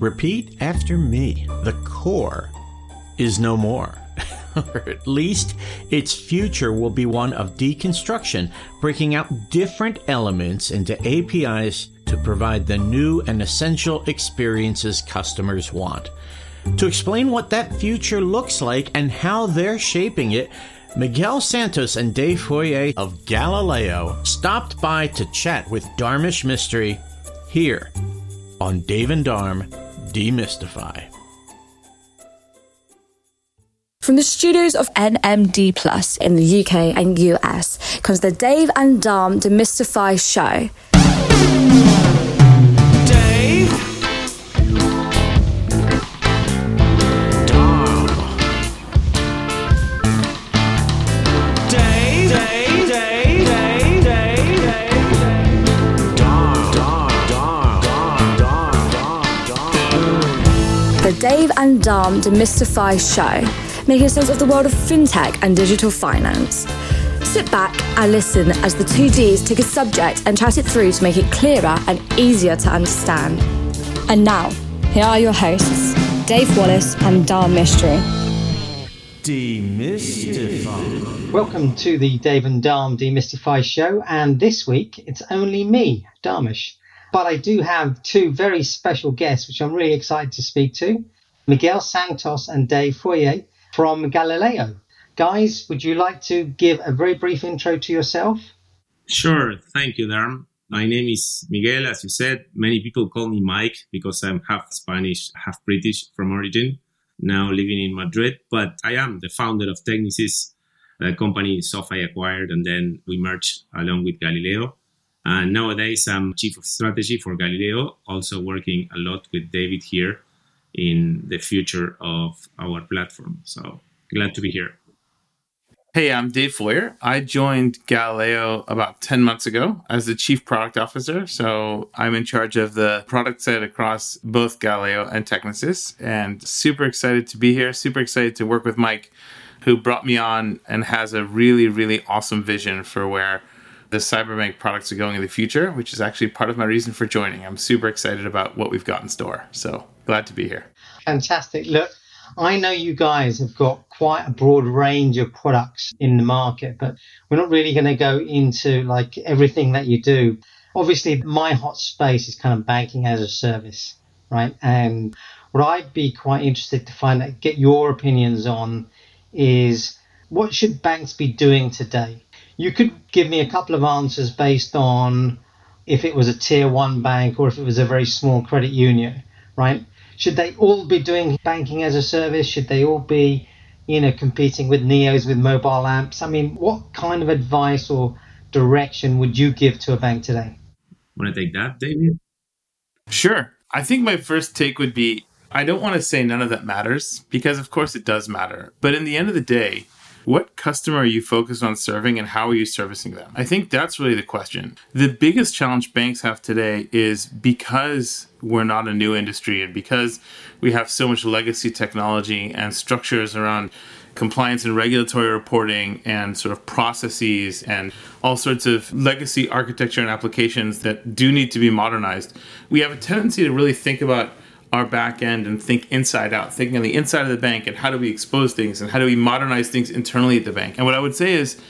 Repeat after me. The core is no more. or at least its future will be one of deconstruction, breaking out different elements into APIs to provide the new and essential experiences customers want. To explain what that future looks like and how they're shaping it, Miguel Santos and Dave Feuer of Galileo stopped by to chat with Dharmesh Mistry here on Dave and Dharm Demystify. From the studios of NMD Plus in the UK and US comes the Dave and Dharm Demystify show. The Dave and Dharm Demystify show, making sense of the world of fintech and digital finance. Sit back and listen as the two Ds take a subject and chat it through to make it clearer and easier to understand. And now, here are your hosts, Dave Wallace and Dharm Mistry. Demystify. Welcome to the Dave and Dharm Demystify show, and this week it's only me, Dharmesh. But I do have two very special guests, which I'm really excited to speak to Miguel Santos and Dave Feuer from Galileo. Guys, would you like to give a very brief intro to yourself? Sure. Thank you, Dharm. My name is Miguel, as you said. Many people call me Mike because I'm half Spanish, half British from origin, now living in Madrid. But I am the founder of Technisys, a company SoFi acquired, and then we merged along with Galileo. And nowadays, I'm chief of strategy for Galileo, also working a lot with David here in the future of our platform. So glad to be here. Hey, I'm Dave Feuer. I joined Galileo about 10 months ago as the chief product officer. So I'm in charge of the product set across both Galileo and Technisys and super excited to be here. Super excited to work with Mike, who brought me on and has a really, really awesome vision for where the Cyberbank products are going in the future, which is actually part of my reason for joining. I'm super excited about what we've got in store. So glad to be here. Fantastic. Look, I know you guys have got quite a broad range of products in the market, but we're not really going to go into like everything that you do. Obviously, my hot space is kind of banking as a service, right? And what I'd be quite interested to find out, get your opinions on is what should banks be doing today? You could give me a couple of answers based on if it was a tier one bank or if it was a very small credit union, right? Should they all be doing banking as a service? Should they all be, you know, competing with Neos with mobile apps? I mean, what kind of advice or direction would you give to a bank today? Want to take that, David? Sure. I think my first take would be I don't want to say none of that matters because, of course, it does matter. But in the end of the day, what customer are you focused on serving and how are you servicing them? I think that's really the question. The biggest challenge banks have today is because we're not a new industry and because we have so much legacy technology and structures around compliance and regulatory reporting and sort of processes and all sorts of legacy architecture and applications that do need to be modernized. We have a tendency to really think about our back end and think inside out, thinking on the inside of the bank and how do we expose things and how do we modernize things internally at the bank. And what I would say is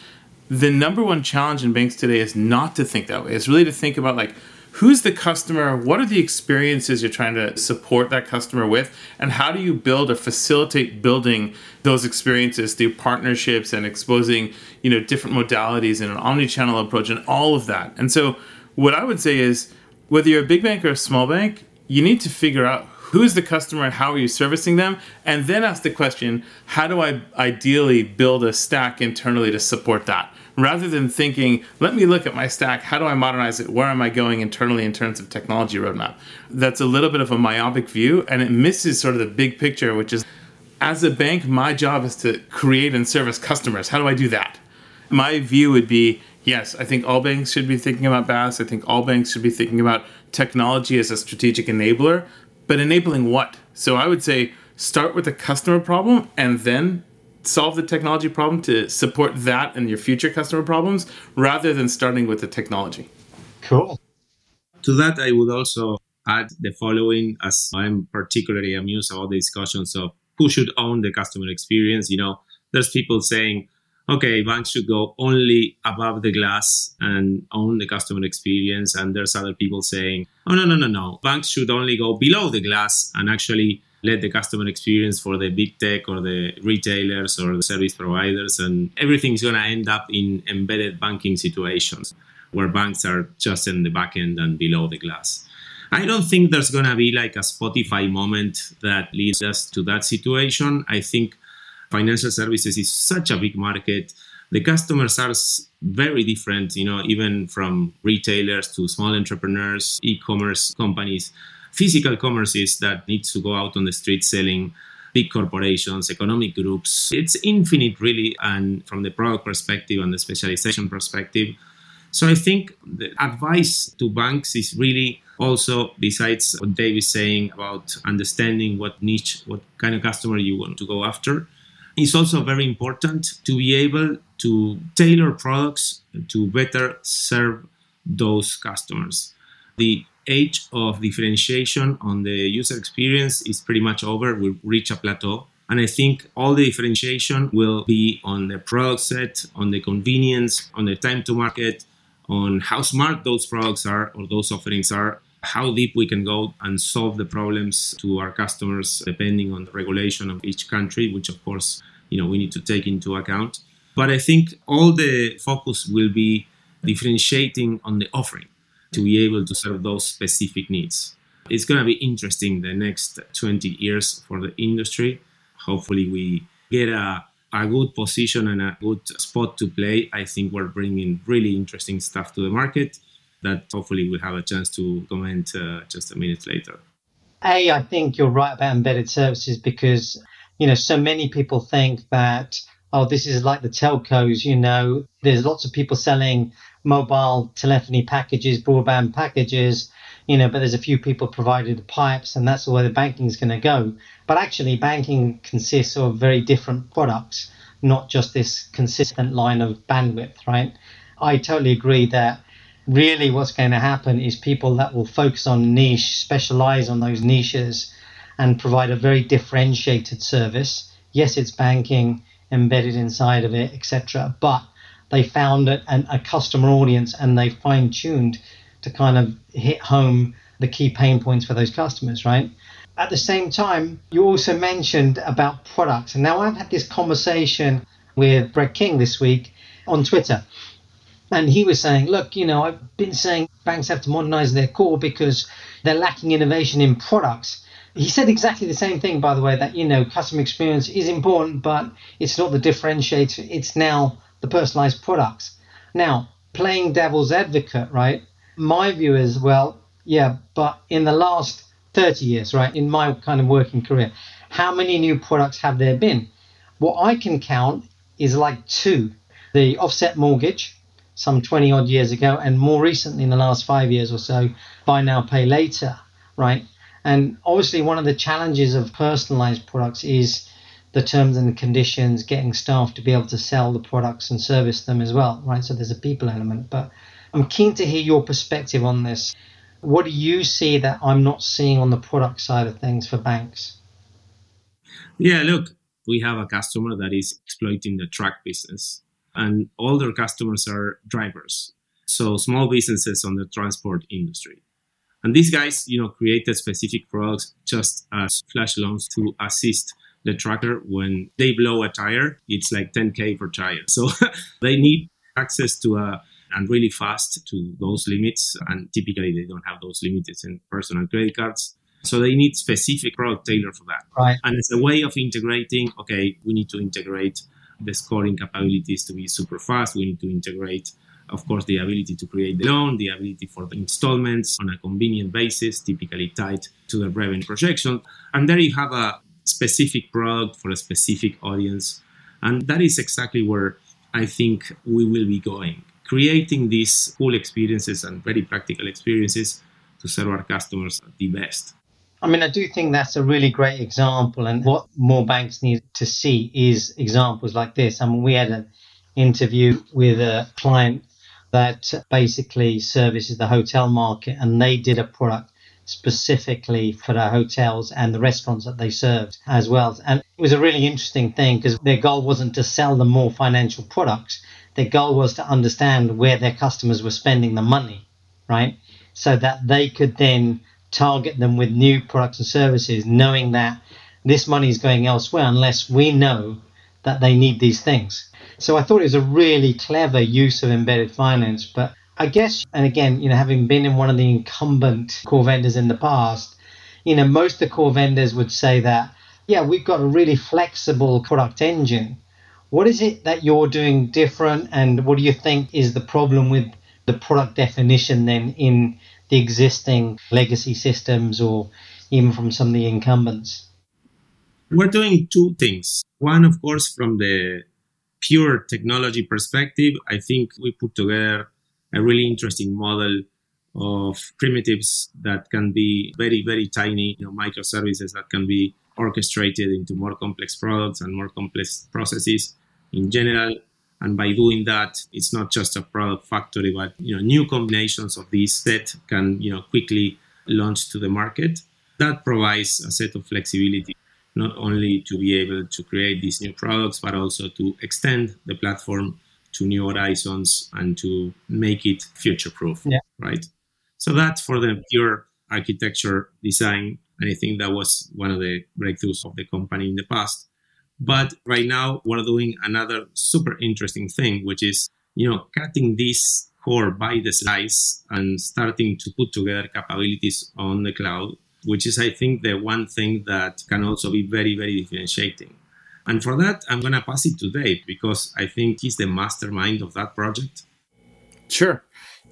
the number one challenge in banks today is not to think that way. It's really to think about like who's the customer, what are the experiences you're trying to support that customer with, and how do you build or facilitate building those experiences through partnerships and exposing, you know, different modalities and an omni-channel approach and all of that. And so what I would say is whether you're a big bank or a small bank, you need to figure out who's the customer and how are you servicing them and then ask the question how do i ideally build a stack internally to support that? Rather than thinking let me look at my stack how do i modernize it? Where am i going internally in terms of technology roadmap? That's a little bit of a myopic view and it misses sort of the big picture which is as a bank my job is to create and service customers. How do i do that? My view would be yes i think all banks should be thinking about BaaS. I think all banks should be thinking about technology as a strategic enabler but enabling what? So I would say start with the customer problem and then solve the technology problem to support that and your future customer problems rather than starting with the technology. Cool. To that, I would also add the following as I'm particularly amused about the discussions of who should own the customer experience. You know, there's people saying, okay, banks should go only above the glass and own the customer experience. And there's other people saying, oh, no, no, no, no. Banks should only go below the glass and actually let the customer experience for the big tech or the retailers or the service providers. And everything's going to end up in embedded banking situations where banks are just in the back end and below the glass. I don't think there's going to be like a Spotify moment that leads us to that situation. I think financial services is such a big market. The customers are very different, you know, even from retailers to small entrepreneurs, e-commerce companies, physical commerces that needs to go out on the street selling big corporations, economic groups. It's infinite, really. And from the product perspective and the specialization perspective. So I think the advice to banks is really also, besides what Dave is saying about understanding what niche, what kind of customer you want to go after, it's also very important to be able to tailor products to better serve those customers. The age of differentiation on the user experience is pretty much over. We've reached a plateau. And I think all the differentiation will be on the product set, on the convenience, on the time to market, on how smart those products are or those offerings are, how deep we can go and solve the problems to our customers depending on the regulation of each country, which of course, you know, we need to take into account. But I think all the focus will be differentiating on the offering to be able to serve those specific needs. It's going to be interesting the next 20 years for the industry. Hopefully, we get a, a good position and a good spot to play. I think we're bringing really interesting stuff to the market that hopefully we'll have a chance to comment uh, just a minute later. A, I think you're right about embedded services because, you know, so many people think that, oh, this is like the telcos, you know, there's lots of people selling mobile telephony packages, broadband packages, you know, but there's a few people providing the pipes and that's where the banking is going to go. But actually, banking consists of very different products, not just this consistent line of bandwidth, right? I totally agree that really what's going to happen is people that will focus on niche, specialize on those niches, and provide a very differentiated service. Yes, it's banking embedded inside of it, etc. But they found a, a customer audience and they fine tuned to kind of hit home the key pain points for those customers, right? At the same time, you also mentioned about products. And now I've had this conversation with Brett King this week on Twitter. And he was saying, look, you know, I've been saying banks have to modernize their core because they're lacking innovation in products. He said exactly the same thing, by the way, that, you know, customer experience is important, but it's not the differentiator. It's now the personalized products. Now, playing devil's advocate, right? My view is, well, yeah, but in the last 30 years, right, in my kind of working career, how many new products have there been? What I can count is like two the offset mortgage, some 20 odd years ago, and more recently in the last five years or so, buy now, pay later, right? And obviously, one of the challenges of personalized products is the terms and conditions, getting staff to be able to sell the products and service them as well, right? So there's a people element. But I'm keen to hear your perspective on this. What do you see that I'm not seeing on the product side of things for banks? Yeah, look, we have a customer that is exploiting the truck business and all their customers are drivers. So small businesses on the transport industry. And these guys, you know, created specific products just as flash loans to assist the trucker when they blow a tire. It's like 10k per tire. So they need access to a and really fast to those limits. And typically they don't have those limits in personal credit cards. So they need specific product tailored for that. Right. And it's a way of integrating, okay, we need to integrate the scoring capabilities to be super fast. We need to integrate, of course, the ability to create the loan, the ability for the installments on a convenient basis, typically tied to the revenue projection. And there you have a specific product for a specific audience. And that is exactly where I think we will be going, creating these cool experiences and very practical experiences to serve our customers the best. I mean, I do think that's a really great example. And what more banks need to see is examples like this. I mean, we had an interview with a client that basically services the hotel market, and they did a product specifically for the hotels and the restaurants that they served as well. And it was a really interesting thing because their goal wasn't to sell them more financial products. Their goal was to understand where their customers were spending the money, right? So that they could then target them with new products and services, knowing that this money is going elsewhere unless we know that they need these things. So I thought it was a really clever use of embedded finance. But I guess, and again, you know, having been in one of the incumbent core vendors in the past, you know, most of the core vendors would say that, yeah, we've got a really flexible product engine. What is it that you're doing different? And what do you think is the problem with the product definition then in the existing legacy systems or even from some of the incumbents? We're doing two things. One, of course, from the pure technology perspective, I think we put together a really interesting model of primitives that can be very, very tiny, you know, microservices that can be orchestrated into more complex products and more complex processes in general. And by doing that, it's not just a product factory, but you know, new combinations of these set can you know quickly launch to the market. That provides a set of flexibility, not only to be able to create these new products, but also to extend the platform to new horizons and to make it future proof. Yeah. Right. So that's for the pure architecture design. And I think that was one of the breakthroughs of the company in the past. But right now, we're doing another super interesting thing, which is, you know, cutting this core by the slice and starting to put together capabilities on the cloud, which is, I think, the one thing that can also be very, very differentiating. And for that, I'm going to pass it to Dave because I think he's the mastermind of that project. Sure.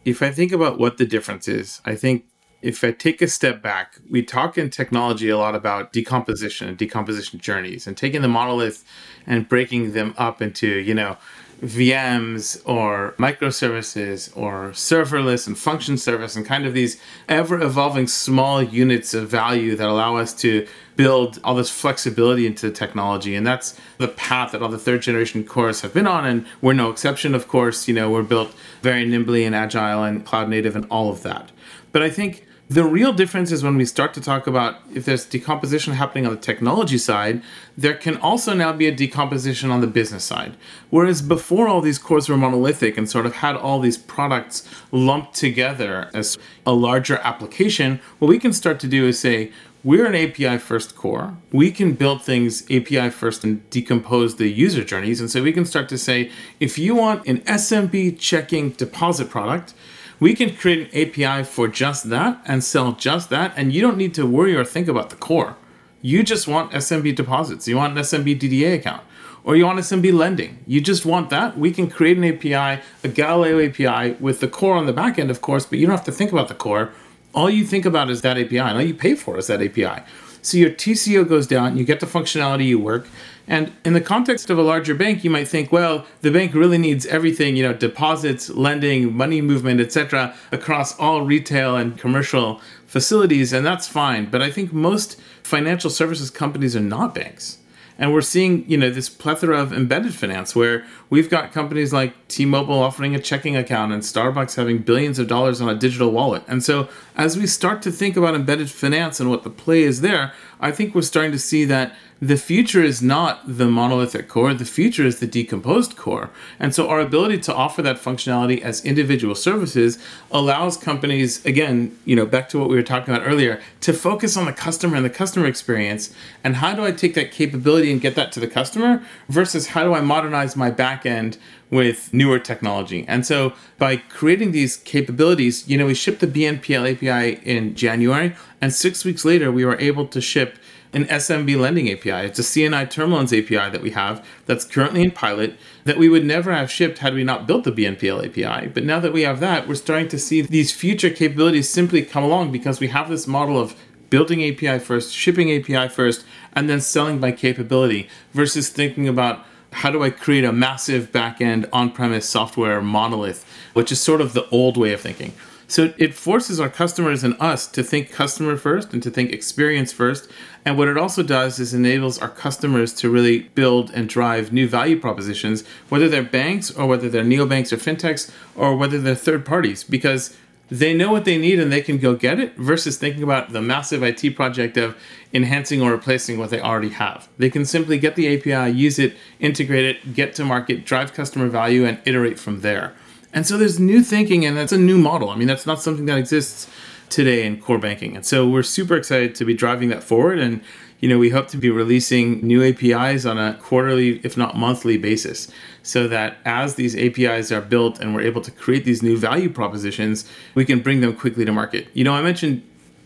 If I think about what the difference is, I think if I take a step back, we talk in technology a lot about decomposition and decomposition journeys and taking the monolith and breaking them up into, you know, VMs or microservices or serverless and function service and kind of these ever evolving small units of value that allow us to build all this flexibility into technology. And that's the path that all the third generation cores have been on. And we're no exception, of course. You know, we're built very nimbly and agile and cloud native and all of that. But I think the real difference is when we start to talk about if there's decomposition happening on the technology side, there can also now be a decomposition on the business side. Whereas before all these cores were monolithic and sort of had all these products lumped together as a larger application, what we can start to do is say, we're an API first core. We can build things API first and decompose the user journeys. And so we can start to say, if you want an SMB checking deposit product, we can create an API for just that and sell just that, and you don't need to worry or think about the core. You just want SMB deposits. You want an SMB DDA account, or you want SMB lending. You just want that. We can create an API, a Galileo API with the core on the back end, of course, but you don't have to think about the core. All you think about is that API, and all you pay for is that API. So your TCO goes down, you get the functionality you work, and in the context of a larger bank, you might think, well, the bank really needs everything, you know, deposits, lending, money movement, etc., across all retail and commercial facilities, and that's fine. But I think most financial services companies are not banks. And we're seeing, you know, this plethora of embedded finance where we've got companies like T-Mobile offering a checking account and Starbucks having billions of dollars on a digital wallet. And so as we start to think about embedded finance and what the play is there, I think we're starting to see that the future is not the monolithic core, the future is the decomposed core. And so our ability to offer that functionality as individual services allows companies, again, you know, back to what we were talking about earlier, to focus on the customer and the customer experience. And how do I take that capability and get that to the customer versus how do I modernize my back end with newer technology. And so by creating these capabilities, you know, we shipped the BNPL API in January, and six weeks later, we were able to ship an SMB lending API. It's a C&I term loans API that we have that's currently in pilot that we would never have shipped had we not built the BNPL API. But now that we have that, we're starting to see these future capabilities simply come along because we have this model of building API first, shipping API first, and then selling by capability versus thinking about how do I create a massive backend on premise software monolith, which is sort of the old way of thinking. So it forces our customers and us to think customer first and to think experience first. And what it also does is enables our customers to really build and drive new value propositions, whether they're banks or whether they're neobanks or fintechs or whether they're third parties, because they know what they need and they can go get it versus thinking about the massive IT project of enhancing or replacing what they already have. They can simply get the API, use it, integrate it, get to market, drive customer value, and iterate from there. And so there's new thinking, and that's a new model. I mean, that's not something that exists today in core banking. And so we're super excited to be driving that forward. And, you know, we hope to be releasing new APIs on a quarterly, if not monthly basis, so that as these APIs are built and we're able to create these new value propositions, we can bring them quickly to market. You know, I mentioned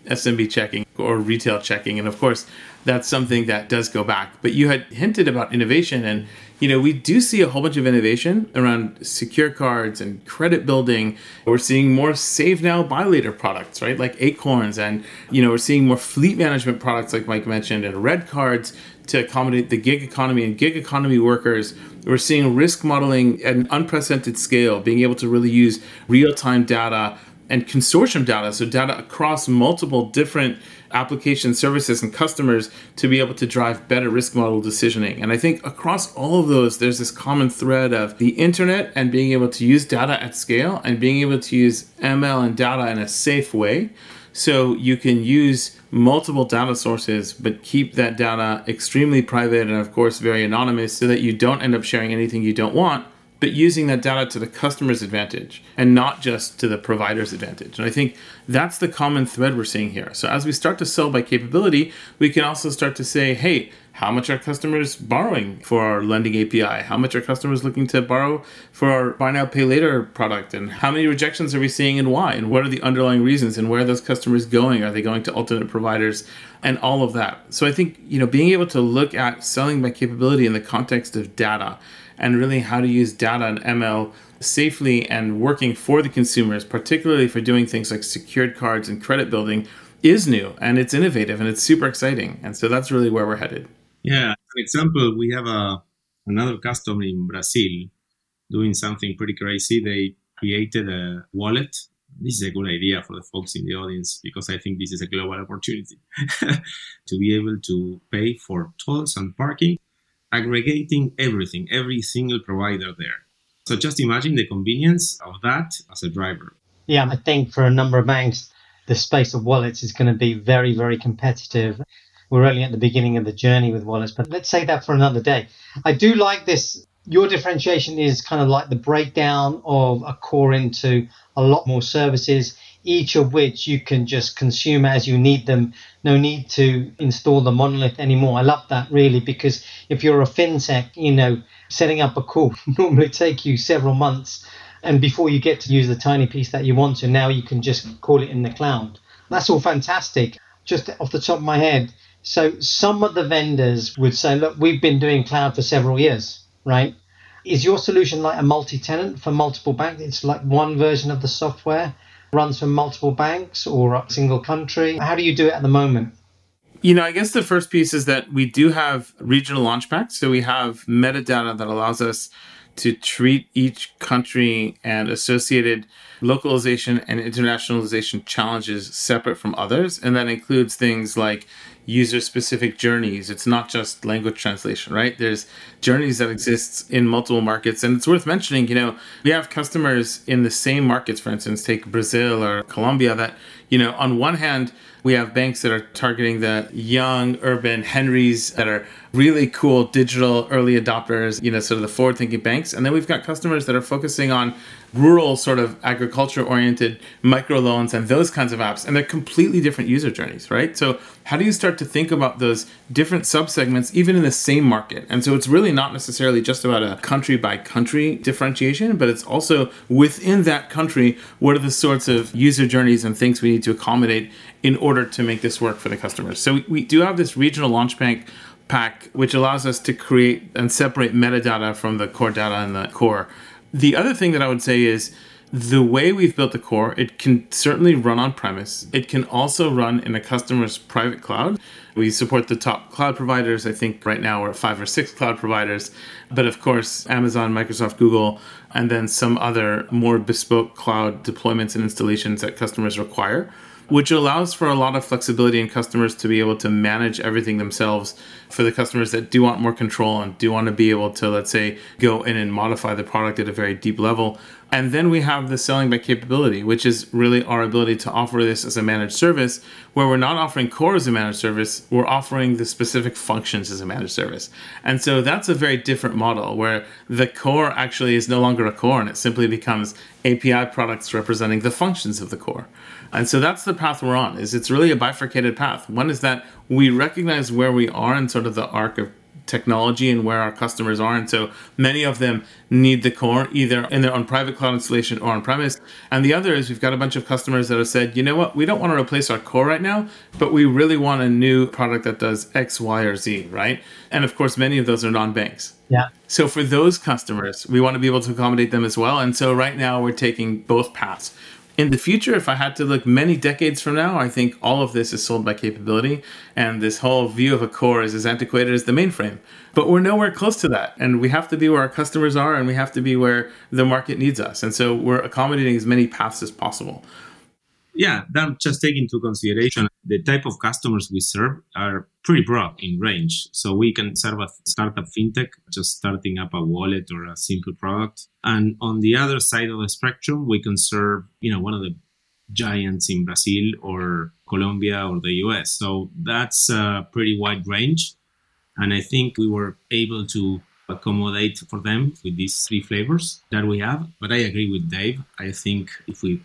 SMB checking or retail checking. And of course, that's something that does go back. But you had hinted about innovation and you know, we do see a whole bunch of innovation around secure cards and credit building. We're seeing more save now, buy later products, right? Like Acorns. And, you know, we're seeing more fleet management products, like Mike mentioned, and red cards to accommodate the gig economy and gig economy workers. We're seeing risk modeling at an unprecedented scale, being able to really use real time data and consortium data, so data across multiple different application services and customers to be able to drive better risk model decisioning. And I think across all of those, there's this common thread of the internet and being able to use data at scale and being able to use ML and data in a safe way. So you can use multiple data sources, but keep that data extremely private and, of course, very anonymous so that you don't end up sharing anything you don't want but using that data to the customer's advantage and not just to the provider's advantage. And I think that's the common thread we're seeing here. So as we start to sell by capability, we can also start to say, hey, how much are customers borrowing for our lending API? How much are customers looking to borrow for our buy now pay later product? And how many rejections are we seeing and why? And what are the underlying reasons? And where are those customers going? Are they going to alternate providers? And all of that. So I think, you know, being able to look at selling by capability in the context of data and really how to use data and ML safely and working for the consumers, particularly for doing things like secured cards and credit building, is new and it's innovative and it's super exciting. And so that's really where we're headed. Yeah. For example, we have a another customer in Brazil doing something pretty crazy. They created a wallet. This is a good idea for the folks in the audience because I think this is a global opportunity to be able to pay for tolls and parking aggregating everything, every single provider there. So just imagine the convenience of that as a driver. Yeah, I think for a number of banks, the space of wallets is going to be very, very competitive. We're only at the beginning of the journey with wallets, but let's say that for another day. I do like this. Your differentiation is kind of like the breakdown of a core into a lot more services each of which you can just consume as you need them. No need to install the monolith anymore. I love that really because if you're a fintech, you know, setting up a call normally take you several months. And before you get to use the tiny piece that you want to, now you can just call it in the cloud. That's all fantastic. Just off the top of my head. So some of the vendors would say, look, we've been doing cloud for several years, right? Is your solution like a multi tenant for multiple banks? It's like one version of the software runs from multiple banks or a single country? How do you do it at the moment? You know, I guess the first piece is that we do have regional launch packs. So we have metadata that allows us to treat each country and associated localization and internationalization challenges separate from others. And that includes things like user specific journeys. It's not just language translation, right? There's journeys that exists in multiple markets. And it's worth mentioning, you know, we have customers in the same markets, for instance, take Brazil or Colombia that, you know, on one hand, we have banks that are targeting the young urban Henrys that are really cool digital early adopters, you know, sort of the forward thinking banks. And then we've got customers that are focusing on rural sort of agriculture oriented microloans and those kinds of apps and they're completely different user journeys right? So how do you start to think about those different subsegments even in the same market? And so it's really not necessarily just about a country by country differentiation but it's also within that country what are the sorts of user journeys and things we need to accommodate in order to make this work for the customers? So we, do have this regional launch bank pack which allows us to create and separate metadata from the core data and the core the other thing that I would say is the way we've built the core, it can certainly run on premise. It can also run in a customer's private cloud. We support the top cloud providers. I think right now we're at five or six cloud providers. But of course, Amazon, Microsoft, Google, and then some other more bespoke cloud deployments and installations that customers require which allows for a lot of flexibility in customers to be able to manage everything themselves for the customers that do want more control and do want to be able to let's say go in and modify the product at a very deep level And then we have the selling by capability, which is really our ability to offer this as a managed service, where we're not offering core as a managed service, we're offering the specific functions as a managed service. And so that's a very different model where the core actually is no longer a core and it simply becomes API products representing the functions of the core. And so that's the path we're on. Is it's really a bifurcated path. One is that we recognize where we are in sort of the arc of technology and where our customers are. And so many of them need the core either in their own private cloud installation or on premise. And the other is we've got a bunch of customers that have said, you know what, we don't want to replace our core right now, but we really want a new product that does X, Y, or Z, right? And of course, many of those are non banks. Yeah. So for those customers, we want to be able to accommodate them as well. And so right now we're taking both paths in the future, if I had to look many decades from now, I think all of this is sold by capability, and this whole view of a core is as antiquated as the mainframe. But we're nowhere close to that, and we have to be where our customers are, and we have to be where the market needs us. And so we're accommodating as many paths as possible. Yeah, that just take into consideration the type of customers we serve are pretty broad in range. So we can serve a startup fintech just starting up a wallet or a simple product. And on the other side of the spectrum, we can serve, you know, one of the giants in Brazil or Colombia or the US. So that's a pretty wide range. And I think we were able to accommodate for them with these three flavors that we have. But I agree with Dave. I think if we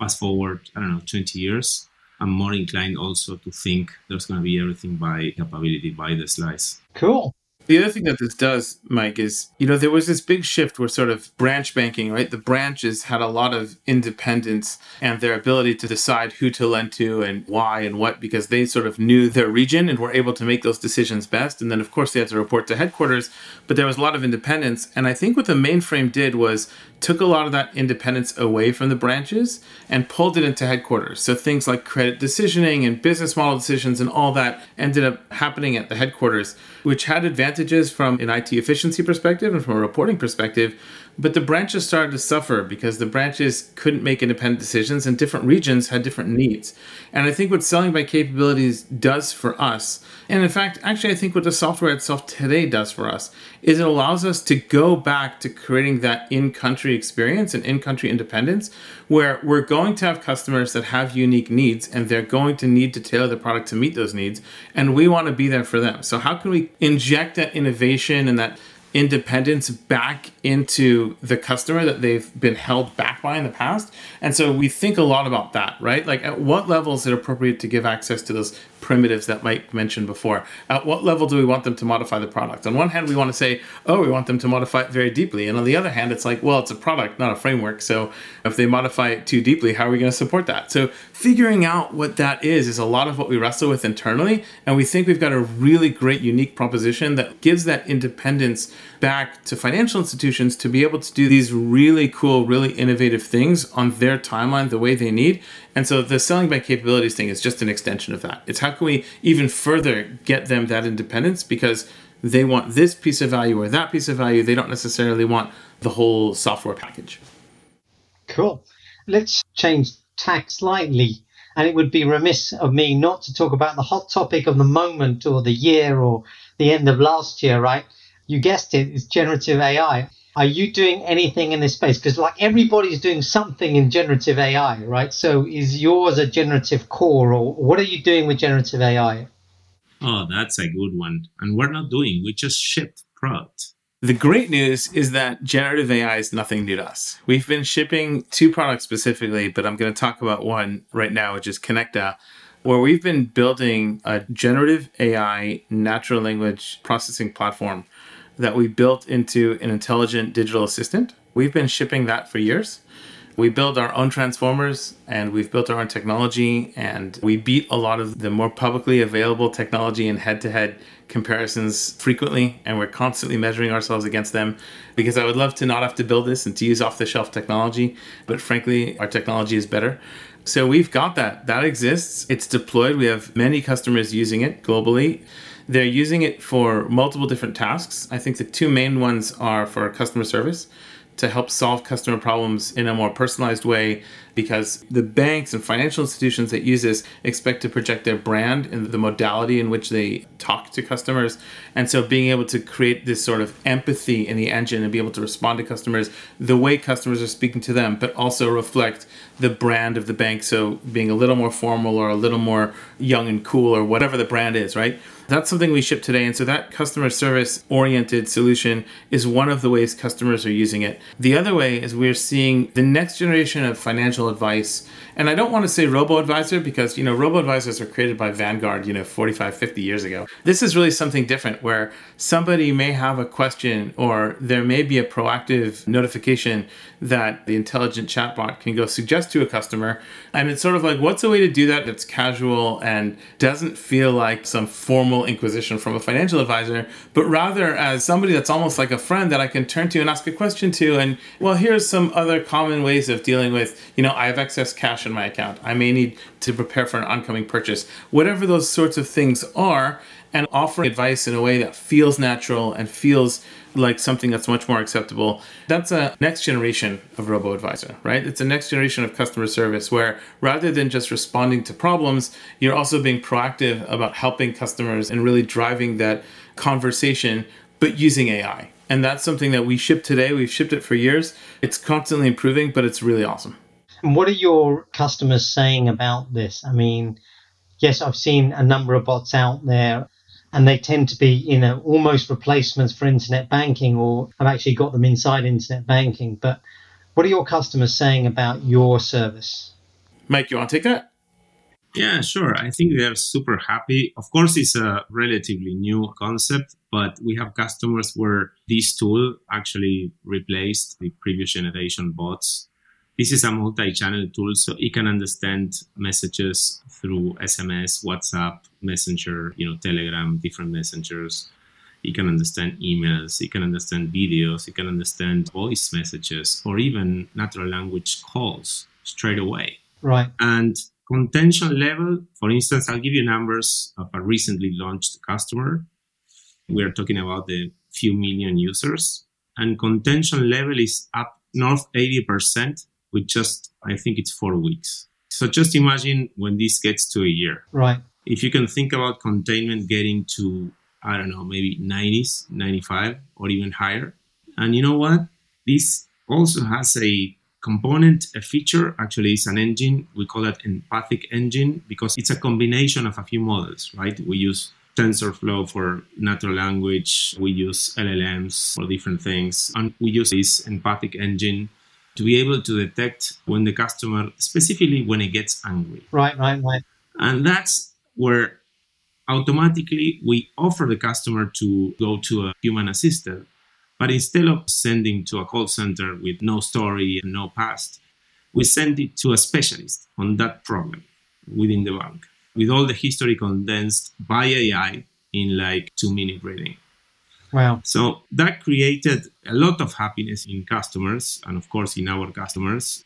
fast forward, I don't know, 20 years, I'm more inclined also to think there's going to be everything by capability, by the slice. Cool. The other thing that this does, Mike, is you know there was this big shift where sort of branch banking, right? The branches had a lot of independence and their ability to decide who to lend to and why and what because they sort of knew their region and were able to make those decisions best. And then of course they had to report to headquarters, but there was a lot of independence. And I think what the mainframe did was took a lot of that independence away from the branches and pulled it into headquarters. So things like credit decisioning and business model decisions and all that ended up happening at the headquarters, which had advantages from an IT efficiency perspective and from a reporting perspective, but the branches started to suffer because the branches couldn't make independent decisions and different regions had different needs. And I think what selling by capabilities does for us, and in fact, actually, I think what the software itself today does for us, is it allows us to go back to creating that in country experience and in country independence where we're going to have customers that have unique needs and they're going to need to tailor the product to meet those needs. And we want to be there for them. So, how can we inject that innovation and that independence back into the customer that they've been held back by in the past. And so we think a lot about that, right? Like at what level is it appropriate to give access to those primitives that Mike mentioned before? At what level do we want them to modify the product? On one hand, we want to say, oh, we want them to modify it very deeply. And on the other hand, it's like, well, it's a product, not a framework. So if they modify it too deeply, how are we going to support that? So figuring out what that is is a lot of what we wrestle with internally. And we think we've got a really great, unique proposition that gives that independence back to financial institutions to be able to do these really cool, really innovative things on their timeline the way they need. And so the selling by capabilities thing is just an extension of that. It's how can we even further get them that independence because they want this piece of value or that piece of value. They don't necessarily want the whole software package. Cool. Let's change tack slightly. And it would be remiss of me not to talk about the hot topic of the moment or the year or the end of last year, right? You guessed it, it's generative AI. Are you doing anything in this space? Because like everybody's doing something in generative AI, right? So is yours a generative core or what are you doing with generative AI? Oh, that's a good one. And we're not doing, we just shipped product. The great news is that generative AI is nothing new to us. We've been shipping two products specifically, but I'm going to talk about one right now, which is Konecta, where we've been building a generative AI natural language processing platform that we built into an intelligent digital assistant. We've been shipping that for years. We build our own transformers and we've built our own technology, and we beat a lot of the more publicly available technology in head to head comparisons frequently, and we're constantly measuring ourselves against them because I would love to not have to build this and to use off the shelf technology, but frankly, our technology is better. So we've got that. That exists. It's deployed. We have many customers using it globally. They're using it for multiple different tasks. I think the two main ones are for customer service to help solve customer problems in a more personalized way because the banks and financial institutions that use this expect to project their brand and the modality in which they talk to customers. And so being able to create this sort of empathy in the engine and be able to respond to customers the way customers are speaking to them, but also reflect the brand of the bank. So being a little more formal or a little more young and cool or whatever the brand is, right? That's something we ship today. And so that customer service oriented solution is one of the ways customers are using it. The other way is we're seeing the next generation of financial advice. And I don't want to say robo advisor because, you know, robo advisors were created by Vanguard, you know, 45, 50 years ago. This is really something different where somebody may have a question or there may be a proactive notification that the intelligent chatbot can go suggest to a customer. And it's sort of like, what's a way to do that that's casual and doesn't feel like some formal inquisition from a financial advisor, but rather as somebody that's almost like a friend that I can turn to and ask a question to. And well, here's some other common ways of dealing with, you know, I have excess cash in my account. I may need to prepare for an oncoming purchase. Whatever those sorts of things are, and offering advice in a way that feels natural and feels like something that's much more acceptable. That's a next generation of robo advisor, right? It's a next generation of customer service where rather than just responding to problems, you're also being proactive about helping customers and really driving that conversation, but using AI. And that's something that we ship today. We've shipped it for years. It's constantly improving, but it's really awesome. And what are your customers saying about this? I mean, yes, I've seen a number of bots out there and they tend to be, you know, almost replacements for internet banking or I've actually got them inside internet banking. But what are your customers saying about your service? Mike, you want to take that? Yeah, sure. I think they are super happy. Of course, it's a relatively new concept, but we have customers where this tool actually replaced the previous generation bots this is a multi-channel tool, so it can understand messages through SMS, WhatsApp, Messenger, you know, Telegram, different messengers. It can understand emails, it can understand videos, it can understand voice messages, or even natural language calls straight away. Right. And containment level, for instance, I'll give you numbers of a recently launched customer. We are talking about the few million users, and containment level is up north 80% with just, I think it's four weeks. So just imagine when this gets to a year. Right. If you can think about containment getting to, I don't know, maybe 90s, 95, or even higher. And you know what? This also has a component, a feature. Actually, it's an engine. We call it empathic engine because it's a combination of a few models, right? We use TensorFlow for natural language. We use LLMs for different things. And we use this empathic engine to be able to detect when the customer, specifically when it gets angry. Right, right, right. And that's where automatically we offer the customer to go to a human assistant. But instead of sending to a call center with no story and no past, we send it to a specialist on that problem within the bank with all the history condensed by AI in like two minute reading. Wow. So that created a lot of happiness in customers and, of course, in our customers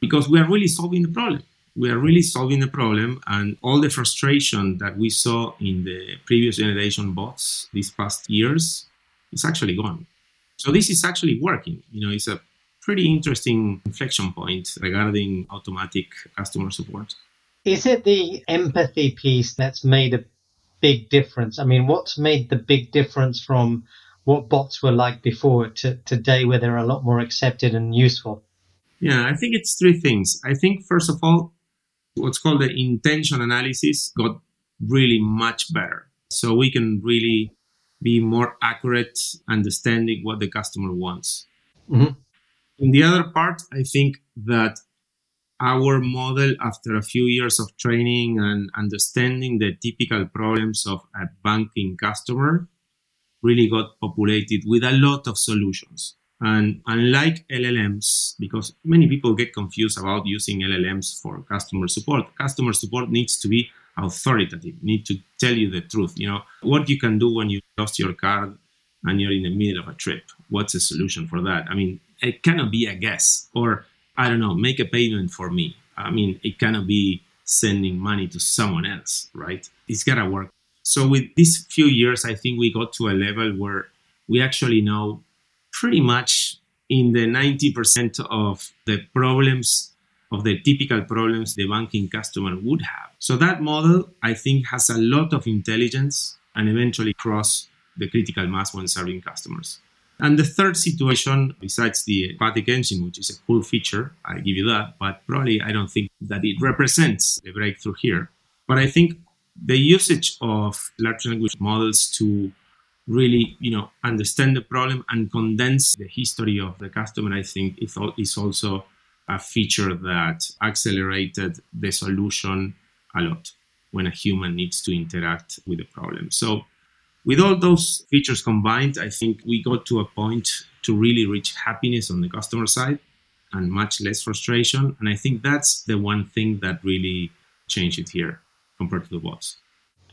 because we are really solving the problem. We are really solving the problem, and all the frustration that we saw in the previous generation bots these past years is actually gone. So this is actually working. You know, it's a pretty interesting inflection point regarding automatic customer support. Is it the empathy piece that's made a big difference? I mean, what's made the big difference from what bots were like before to today, where they're a lot more accepted and useful? Yeah, I think it's three things. I think, first of all, what's called the intention analysis got really much better. So we can really be more accurate understanding what the customer wants. Mm-hmm. In the other part, I think that our model after a few years of training and understanding the typical problems of a banking customer really got populated with a lot of solutions. And unlike LLMs, because many people get confused about using LLMs for customer support, customer support needs to be authoritative, need to tell you the truth. You know, what you can do when you lost your card and you're in the middle of a trip. What's the solution for that? I mean, it cannot be a guess or I don't know, make a payment for me. I mean, it cannot be sending money to someone else, right? It's gotta work. So with these few years, I think we got to a level where we actually know pretty much in the 90% of the problems of the typical problems the banking customer would have. So that model, I think, has a lot of intelligence and eventually cross the critical mass when serving customers. And the third situation, besides the empathic engine, which is a cool feature, I give you that, but probably I don't think that it represents the breakthrough here. But I think the usage of large language models to really, you know, understand the problem and condense the history of the customer, I think is also a feature that accelerated the solution a lot when a human needs to interact with the problem. So with all those features combined, I think we got to a point to really reach happiness on the customer side and much less frustration. And I think that's the one thing that really changed it here compared to the bots.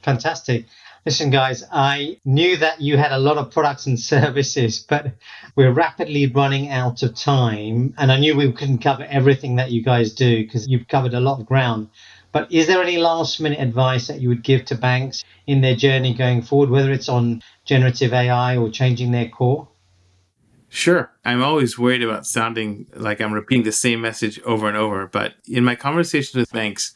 Fantastic. Listen, guys, I knew that you had a lot of products and services, but we're rapidly running out of time. And I knew we couldn't cover everything that you guys do because you've covered a lot of ground. But is there any last minute advice that you would give to banks in their journey going forward, whether it's on generative AI or changing their core? Sure. I'm always worried about sounding like I'm repeating the same message over and over. But in my conversations with banks,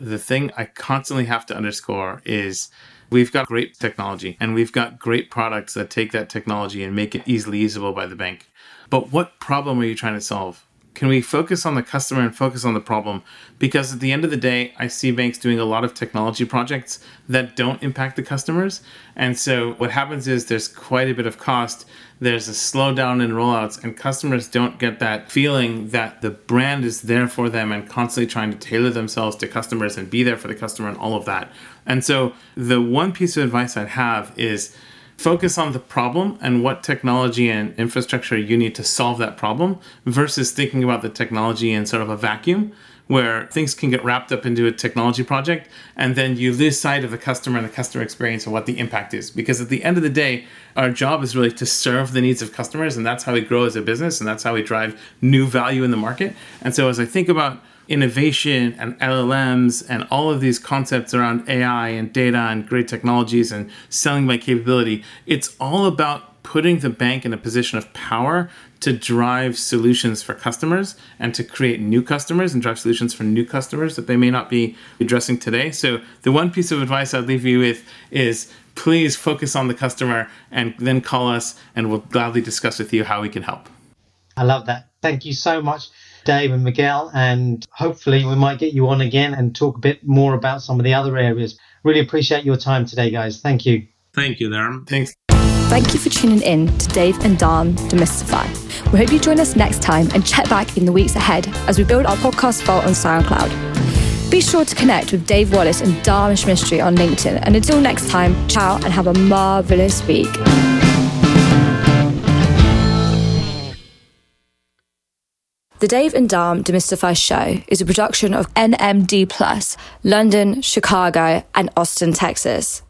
the thing I constantly have to underscore is we've got great technology and we've got great products that take that technology and make it easily usable by the bank. But what problem are you trying to solve? Can we focus on the customer and focus on the problem? Because at the end of the day, I see banks doing a lot of technology projects that don't impact the customers. And so what happens is there's quite a bit of cost. There's a slowdown in rollouts, and customers don't get that feeling that the brand is there for them and constantly trying to tailor themselves to customers and be there for the customer and all of that. And so the one piece of advice I'd have is focus on the problem and what technology and infrastructure you need to solve that problem versus thinking about the technology in sort of a vacuum where things can get wrapped up into a technology project and then you lose sight of the customer and the customer experience and what the impact is. Because at the end of the day our job is really to serve the needs of customers and that's how we grow as a business and that's how we drive new value in the market. And so as i think about innovation and LLMs and all of these concepts around AI and data and great technologies and selling by capability, it's all about putting the bank in a position of power to drive solutions for customers and to create new customers and drive solutions for new customers that they may not be addressing today. So, the one piece of advice I'd leave you with is please focus on the customer and then call us and we'll gladly discuss with you how we can help. I love that. Thank you so much Dave and Miguel, and hopefully we might get you on again and talk a bit more about some of the other areas. Really appreciate your time today, guys. Thank you. Thank you, Darren. Thanks. Thank you for tuning in to Dave and Dharm Demystify. We hope you join us next time and check back in the weeks ahead as we build our podcast vault on SoundCloud. Be sure to connect with Dave Wallace and Dharmesh Mistry on LinkedIn. And until next time, ciao and have a marvelous week. The Dave and Dharm Demystify Show is a production of NMD Plus, London, Chicago, and Austin, Texas.